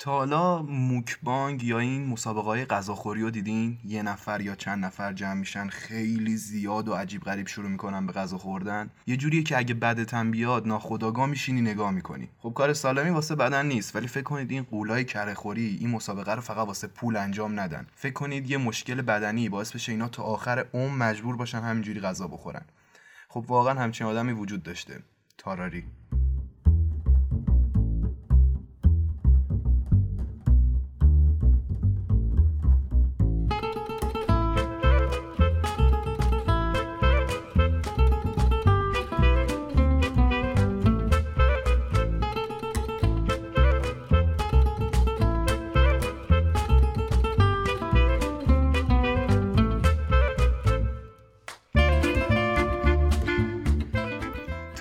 تا حالا موکبانگ یا این مسابقه های غذاخوری رو دیدین؟ یه نفر یا چند نفر جمع میشن خیلی زیاد و عجیب غریب شروع می‌کنن به غذا خوردن. یه جوریه که اگه بدتم بیاد ناخداگاه میشینی نگاه می‌کنی. خب کار سالمی واسه بدن نیست ولی فکر کنید این قولای کرهخوری این مسابقه رو فقط واسه پول انجام ندن. فکر کنید یه مشکل بدنی باعث بشه اینا تا آخر عمر مجبور باشن همینجوری غذا بخورن. خب واقعا همچین آدمی وجود داشته. تاراری.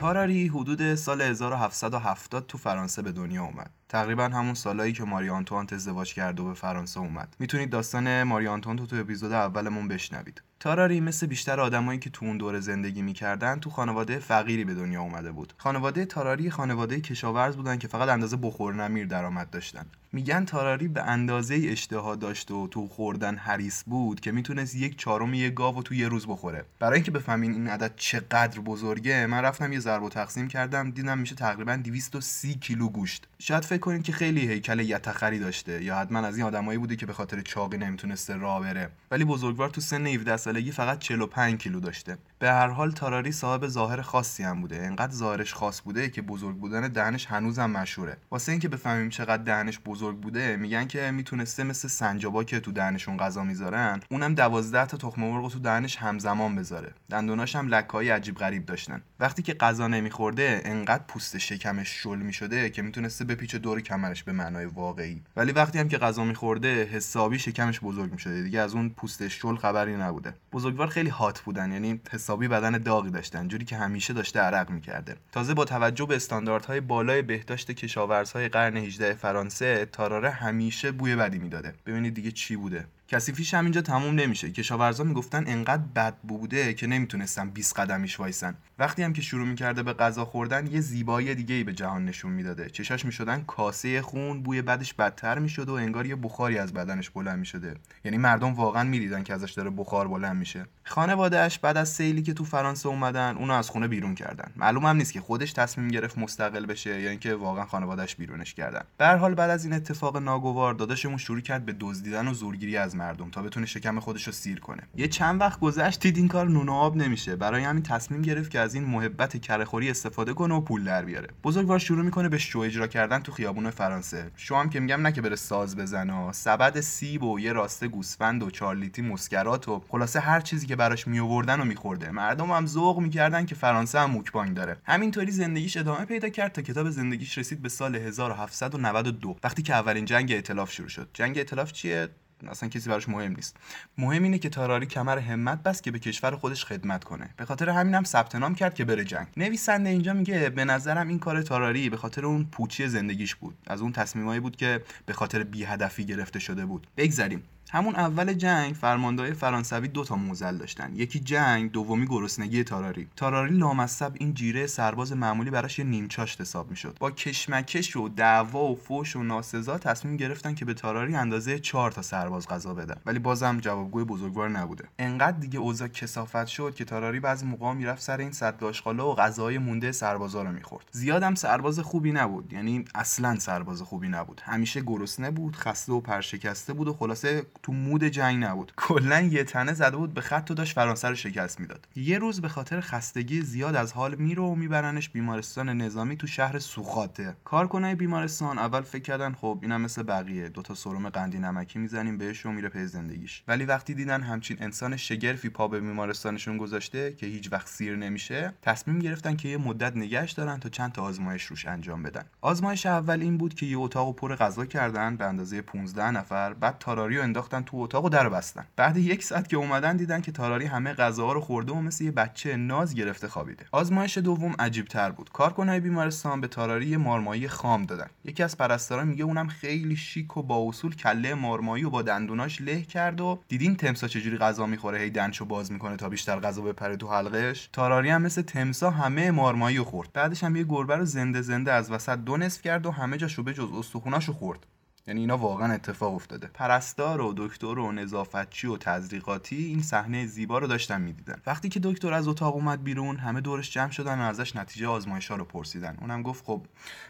تاراری حدود سال 1770 تو فرانسه به دنیا اومد. تقریبا همون سالایی که ماری آنتوانت ازدواج کرد و به فرانسه اومد. می‌تونید داستان ماری آنتوانت رو تو اپیزود اولمون بشنوید. تاراری مثل بیشتر آدمایی که تو اون دوره زندگی می‌کردن تو خانواده فقیری به دنیا اومده بود. خانواده تاراری خانواده کشاورز بودن که فقط اندازه بخور نمیر درآمد داشتن. میگن تاراری به اندازه اشتها داشت و تو خوردن حریص بود که می‌تونست یک چهارم یه گاو تو یه روز بخوره برای اینکه بفهمین این عدد چقدر بزرگه من رفتم یه ضرب و تقسیم کردم دیدم میشه تقریبا 230 کیلو گوشت شاید فکر کنید که خیلی هیکل یتخری داشته یا حتما از این آدمایی بوده که به خاطر چاقی نمی‌تونسته راه بره ولی بزرگوار تو سن 17 سالگی فقط 45 کیلو داشته. به هر حال تاراری صاحب ظاهر خاصی هم بوده. انقدر ظاهرش خاص بوده که بزرگ بودن دهنش هنوزم مشهوره. واسه اینکه بفهمیم چقدر دهنش بزرگ بوده میگن که می‌تونسته مثل سنجابا که تو دهنشون غذا می‌ذارن اونم 12 تا تخم مرغ تو دهنش همزمان بذاره. دندوناش هم لکهای عجیب غریب داشتن. وقتی که غذا نمیخورده انقدر پوست شکمش شل می‌شده که می‌تونسته بپیچه دور کمرش به معنای واقعی. ولی وقتی هم که غذا میخورده حسابی شکمش بزرگ می‌شده. دیگه از اون پوست شل خبری نبوده. بزرگوار خیلی هات بودن یعنی حسابی بدن داغی داشتن جوری که همیشه داشته عرق می‌کرده. تازه با توجه به استانداردهای بالای بهداشت کشاورزهای قرن 18 فرانسه تاراره همیشه بوی بدی می‌داده. ببینید دیگه چی بوده. کثیفیش اینجا تموم نمیشه. کشاورزا می‌گفتن انقدر بد بوده که نمی‌تونستن 20 قدمیش وایسن. وقتی هم که شروع می‌کرده به غذا خوردن یه زیبایی دیگه ای به جهان نشون می‌داده. چشاش می‌شدن کاسه خون بوی بدش بدتر می‌شد و انگار یه بخاری از بدنش بلند می‌شده. یعنی مردم واقعا می‌دیدن که ازش داره بخار بلند میشه. خانوادهش بعد از سیلی که تو فرانسه اومدن اونو از خونه بیرون کردن. معلوم هم نیست که خودش تصمیم گرفت مستقل بشه یا اینکه واقعا خانوادهش بیرونش کردن. به حال بعد از این اتفاق ناگوار داداشمون شروع کرد به دزدیدن و زورگیری از مردم تا بتونه شکم خودش رو سیر کنه. یه چند وقت گذشت دید این کار نون آب نمیشه. برای همین تصمیم گرفت که از این محبت کرهخوری استفاده کنه و پول در بیاره. بزرگوار شروع می‌کنه به شو اجرا کردن تو خیابون فرانسه. شو هم که میگم نه که بره ساز بزنه سبد سیب و یه راسته گوسفند و چارلیتی مسکرات و خلاصه هر چیزی که براش میآوردن و میخورده. مردم هم ذوق می‌کردن که فرانسه هم موکبانگ داره. همینطوری زندگیش ادامه پیدا کرد تا کتاب زندگیش رسید به سال 1792 وقتی که اولین جنگ ائتلاف شروع شد. جنگ ائتلاف چیه؟ اصلا کسی براش مهم نیست. مهم اینه که تاراری کمر همت بس که به کشور خودش خدمت کنه. به خاطر همینم هم ثبت نام کرد که بره جنگ. نویسنده اینجا میگه به نظرم این کار تاراری به خاطر اون پوچی زندگیش بود. از اون تصمیمایی بود که به خاطر بی هدفی گرفته شده بود. بگذریم. همون اول جنگ فرماندهای فرانسوی دو تا موزل داشتن. یکی جنگ دومی گرسنگی تاراری. تاراری لامصب این جیره سرباز معمولی براش یه نیمچاشت حساب می‌شد. با کشمکش و دعوا و فوش و ناسزا تصمیم گرفتن که به تاراری اندازه چهار تا سرباز غذا بدن. ولی بازم جوابگوی بزرگوار نبوده. انقدر دیگه اوضاع کسافت شد که تاراری بعضی موقع می‌رفت سر این صد آشغالا و غذاهای مونده سربازا رو می‌خورد. زیادم سرباز خوبی نبود. یعنی اصلا سرباز خوبی نبود. همیشه گرسنه بود خسته و پرشکسته بود و خلاصه تو مود جنگ نبود. کلا یه تنه زده بود به خط و داشت فرانسه رو شکست می‌داد. یه روز به خاطر خستگی زیاد از حال میره و میبرنش بیمارستان نظامی تو شهر سوخاته. کارکنای بیمارستان اول فکر کردن خب اینم مثل بقیه دوتا سرم قندی نمکی می‌زنیم بهش و میره پی زندگیش. ولی وقتی دیدن همچین انسان شگرفی پا به بیمارستانشون گذاشته که هیچ وقت سیر نمیشه تصمیم گرفتن که یه مدت نگهش دارن تا چند تا آزمایش روش انجام بدن. آزمایش اول این بود که یه اتاق پر غذا کردن به اندازه 15 نفر بعد تاراری رو انداختن تو اتاق و در بستن. بعد یک ساعت که اومدن دیدن که تاراری همه غذاها رو خورده و مثل یه بچه ناز گرفته خوابیده. آزمایش دوم عجیب تر بود. کارکنای بیمارستان به تاراری یه مارمایی خام دادن. یکی از پرستارا میگه اونم خیلی شیک و با اصول کله مارمایی و با دندوناش له کرد و دیدین تمسا چجوری غذا می‌خوره؟ هی دنشو باز می‌کنه تا بیشتر غذا بپره تو حلقش تاراری هم مثل تمسا همه مارمایی خورد. بعدش هم یه گربه رو زنده زنده از وسط دو نصف کرد و همه جاشو به جز استخوناشو خورد. یعنی اینا واقعا اتفاق افتاده. پرستار و دکتر و نظافتچی و تزریقاتی این صحنه زیبا رو داشتن می‌دیدن. وقتی که دکتر از اتاق اومد بیرون همه دورش جمع شدن و ازش نتیجه آزمایش ها رو پرسیدن. اونم گفت خب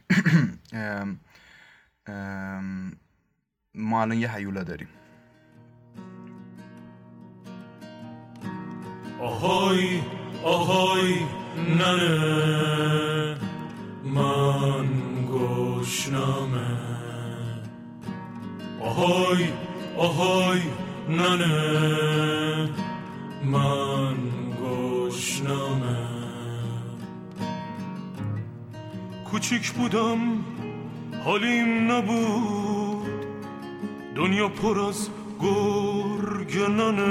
ما الان یه هیولا داریم. آهای آهای ننه من گشنمه. آهای آهای ننه من گشنمه کوچیک بودم حالیم نبود دنیا پر از گرگننه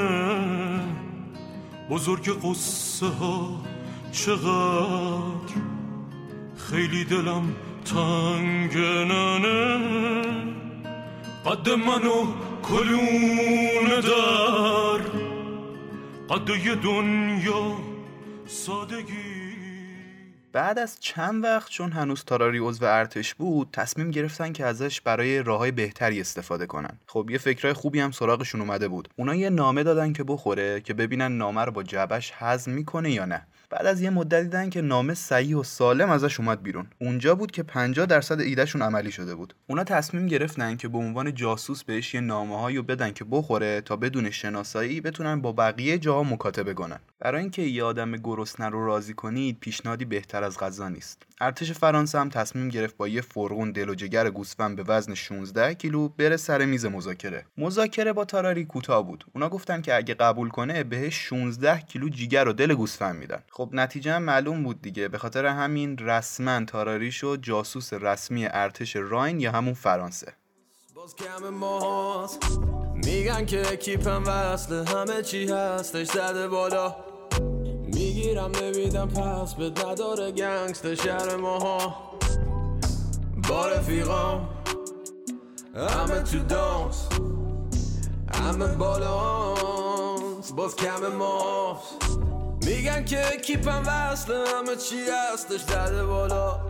بزرگ قصه ها چقدر خیلی دلم تنگننه قد منو کلون در قد دنیا سادگی. بعد از چند وقت چون هنوز تاراری عضو ارتش بود تصمیم گرفتن که ازش برای راههای بهتری استفاده کنن. خب یه فکرای خوبی هم سراغشون اومده بود. اونا یه نامه دادن که بخوره که ببینن نامه رو با جبش هضم می‌کنه یا نه. بعد از یه مدت دیدن که نامه صحیح و سالم ازش اومد بیرون. اونجا بود که 50 درصد ایدهشون عملی شده بود. اونا تصمیم گرفتن که به عنوان جاسوس بهش یه نامه هایی بدن که بخوره تا بدون شناسایی بتونن با بقیه جاها مکاتبه کنن. برای اینکه یه آدم گرسنه رو راضی کنید پیشنهادی بهتر از غذا نیست. ارتش فرانسه هم تصمیم گرفت با یه فرغون دل و جگر گوسفند به وزن 16 کیلو بره سر میز مذاکره. مذاکره با تاراری کوتاه بود. اونا گفتن که اگه قبول کنه بهش 16 کیلو جیگر و دل گوسفند میدن. خب نتیجه هم معلوم بود دیگه. به خاطر همین رسما تاراری شد جاسوس رسمی ارتش راین یا همون فرانسه. میگن که کیپم وصله همه چی هستش. زده بالا. می‌گیرم نمیدم پس به نداره گنگست شهر ماها. با رفیقام همه تو دانس همه بالانس باز کم ماست. میگن که کیپم وصله همه چی هستش داده بالا.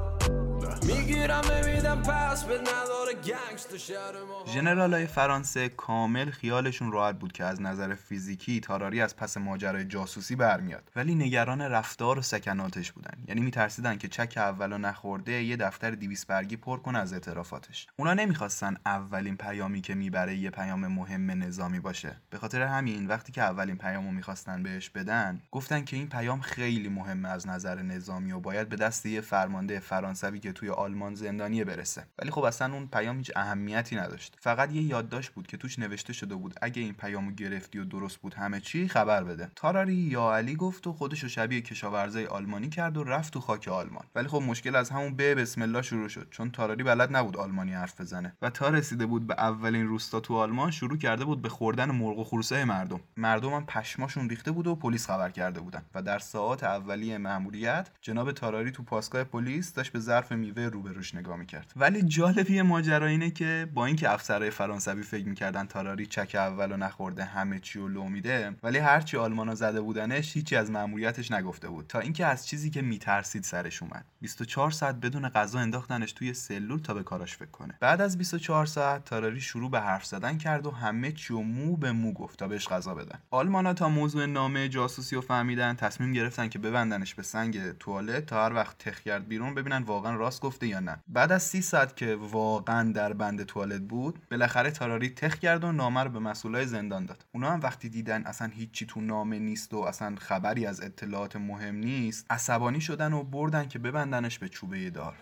می‌گیرم نمیدم پس به نداره گنگست شهر ما. ژنرال های فرانسه کامل خیالشون راحت بود که از نظر فیزیکی تاراری از پس ماجرای جاسوسی برمیاد. ولی نگران رفتار و سکناتش بودن. یعنی میترسیدن که چک اولو نخورده یه دفتر 200 برگی پر کنه از اعترافاتش. اونا نمی‌خواستن اولین پیامی که می‌بره یه پیام مهم نظامی باشه. به خاطر همین وقتی که اولین پیامو می‌خواستن بهش بدن گفتن که این پیام خیلی مهمه از نظر نظامی و باید به دست یه فرمانده فرانسوی که توی آلمان زندانی برسه. ولی خب اصلا اون پیام هیچ اهمیتی نداشت. فقط یه یادداشت بود که توش نوشته شده بود اگه این پیامو گرفتی و درست بود همه چی خبر بده. تاراری یا علی گفت و خودشو شبیه کشاورزای آلمانی کرد و رفت تو خاک آلمان. ولی خب مشکل از همون به بسم الله شروع شد. چون تاراری بلد نبود آلمانی حرف بزنه. و تا رسیده بود به اولین روستا تو آلمان شروع کرده بود به خوردن مرغ و خروسه مردم. مردم هم پشماشون ریخته بود و پلیس خبر کرده بودن. و در ساعات اولیه مأموریت جناب تاراری تو پاسگاه پلیس داشت به ظرف میوه روبروش نگاه می‌کرد. ولی جالبی ماجرا اینه که با اینکه افسرهای فرانسوی فکر می‌کردن تاراری چک اولو نخورده همه چی و لو میده ولی هرچی آلمانا زده بودنش هیچی از مأموریتش نگفته بود. تا اینکه از چیزی که میترسید سرش اومد. 24 ساعت بدون غذا انداختنش توی سلول تا به کاراش فکر کنه. بعد از 24 ساعت تاراری شروع به حرف زدن کرد و همه چی و مو به مو گفت تا بهش غذا بدن. آلمانا تا موضوع نامه جاسوسی رو فهمیدن تصمیم گرفتن که ببندنش به سنگ توالت تا هر وقت تخ کرد بیرون ببینن واقعا راست گفته یا نه. بعد از سی ساعت که واقعا در بند توالت بود بالاخره تاراری تخ کرد و نامه رو به مسئولای زندان داد. اونا هم وقتی دیدن اصلا هیچی تو نامه نیست و اصلا خبری از اطلاعات مهم نیست عصبانی شدن و بردن که ببندنش به چوبه دار.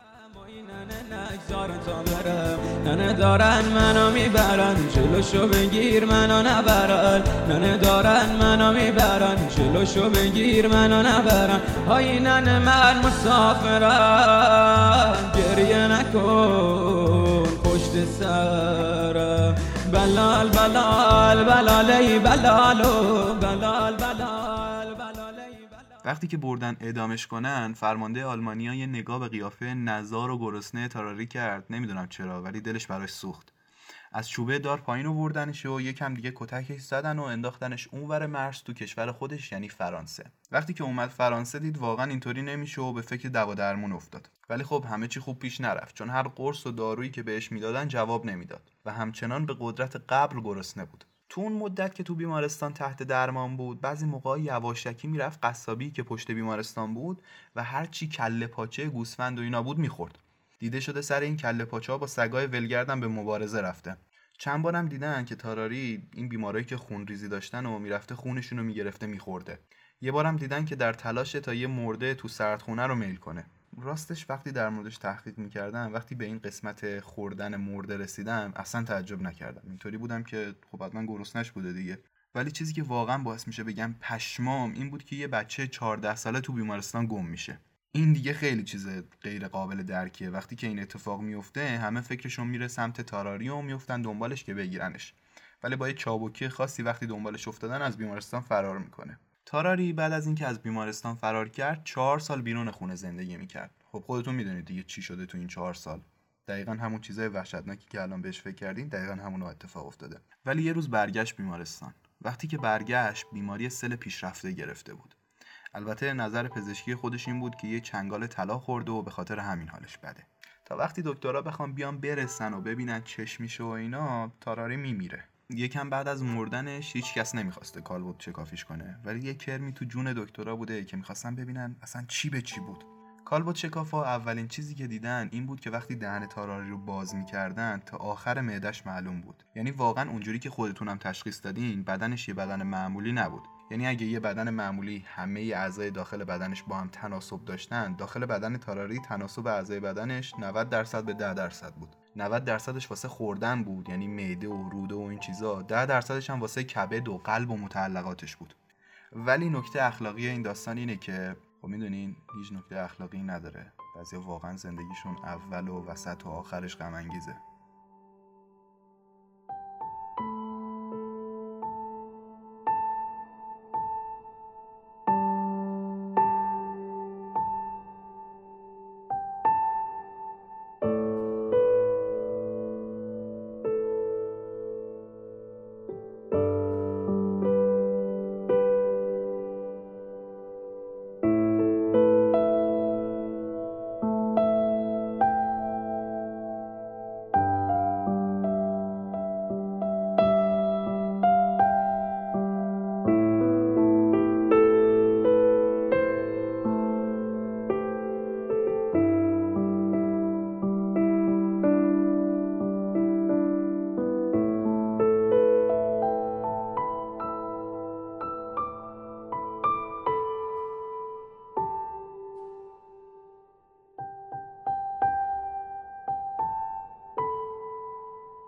ننه دارن منو می‌برن جلوشو بگیر منو نبرن ننه دارن منو می‌برن جلوشو بگیر منو نبرن. های ننه من مسافرم گریه نکن. پشت سرم. بلال بلال بلالی بلالو. بلال بلال. وقتی که بردن اعدامش کنن فرمانده آلمانیا یه نگاه به قیافه نزار و گرسنه تراری کرد. نمی‌دونم چرا ولی دلش براش سوخت. از چوبه دار پایین آوردنش و یکم دیگه کتکش زدن و انداختنش اونور مرز تو کشور خودش یعنی فرانسه. وقتی که اومد فرانسه دید واقعا اینطوری نمیشه و به فکر دوا درمون افتاد. ولی خب همه چی خوب پیش نرفت چون هر قرص و دارویی که بهش می‌دادن جواب نمی‌داد و همچنان به قدرت قبل گرسنه بود. تو اون مدت که تو بیمارستان تحت درمان بود بعضی موقع یواشکی می‌رفت قصابی که پشت بیمارستان بود و هر چی کله پاچه گوسفند و اینا بود می‌خورد. دیده شده سر این کله پاچه با سگای ولگردم به مبارزه رفته. چند بارم دیدن که تاراری این بیمارایی که خون ریزی داشتن و می‌رفته خونشون رو می‌گرفته میخورده. یه بارم دیدن که در تلاش تا یه مرده تو سردخونه رو میل کنه. راستش وقتی در موردش تحقیق می‌کردم وقتی به این قسمت خوردن مرده رسیدم اصلا تعجب نکردم. اینطوری بودم که خب حتما گرسنش بوده دیگه. ولی چیزی که واقعا باعث میشه بگم پشمام این بود که یه بچه 14 ساله تو بیمارستان گم میشه. این دیگه خیلی چیز غیر قابل درکیه. وقتی که این اتفاق میفته همه فکرشون میره سمت تاراری و میفتن دنبالش که بگیرنش. ولی با یه چابکی خاصی وقتی دنبالش افتادن از بیمارستان فرار می‌کنه. تاراری بعد از اینکه از بیمارستان فرار کرد چهار سال بیرون خونه زندگی می‌کرد. خب خودتون می‌دونید دیگه چی شده تو این چهار سال. دقیقا همون چیزای وحشتناکی که الان بهش فکر کردین دقیقا همون اتفاق افتاده. ولی یه روز برگشت بیمارستان. وقتی که برگشت بیماری سل پیشرفته گرفته بود. البته نظر پزشکی خودش این بود که یه چنگال طلا خورده و به خاطر همین حالش بده. تا وقتی دکترها بخوام بیان برسن و ببینن چشمیشه و اینا تاراری میمیره. یکم بعد از مردنش هیچ کس نمی‌خواسته کالبوت چکافیش کنه. ولی یه کرمی تو جون دکترا بوده که می‌خواستن ببینن اصلا چی به چی بود. کالبوت شکافا اولین چیزی که دیدن این بود که وقتی دهن تاراری رو باز می‌کردن تا آخر معدش معلوم بود. یعنی واقعا اونجوری که خودتونم تشخیص دادین بدنش یه بدن معمولی نبود. یعنی اگه یه بدن معمولی همه اعضای داخل بدنش با هم تناسب داشتن داخل بدن تاراری تناسب اعضای بدنش 90 درصد به 10 درصد بود. 90 درصدش واسه خوردن بود یعنی معده و روده و این چیزا. 10 درصدش هم واسه کبد و قلب و متعلقاتش بود. ولی نکته اخلاقی این داستان اینه که خب می‌دونین هیچ نکته اخلاقی نداره. بعضی واقعا زندگیشون اول و وسط و آخرش غم انگیزه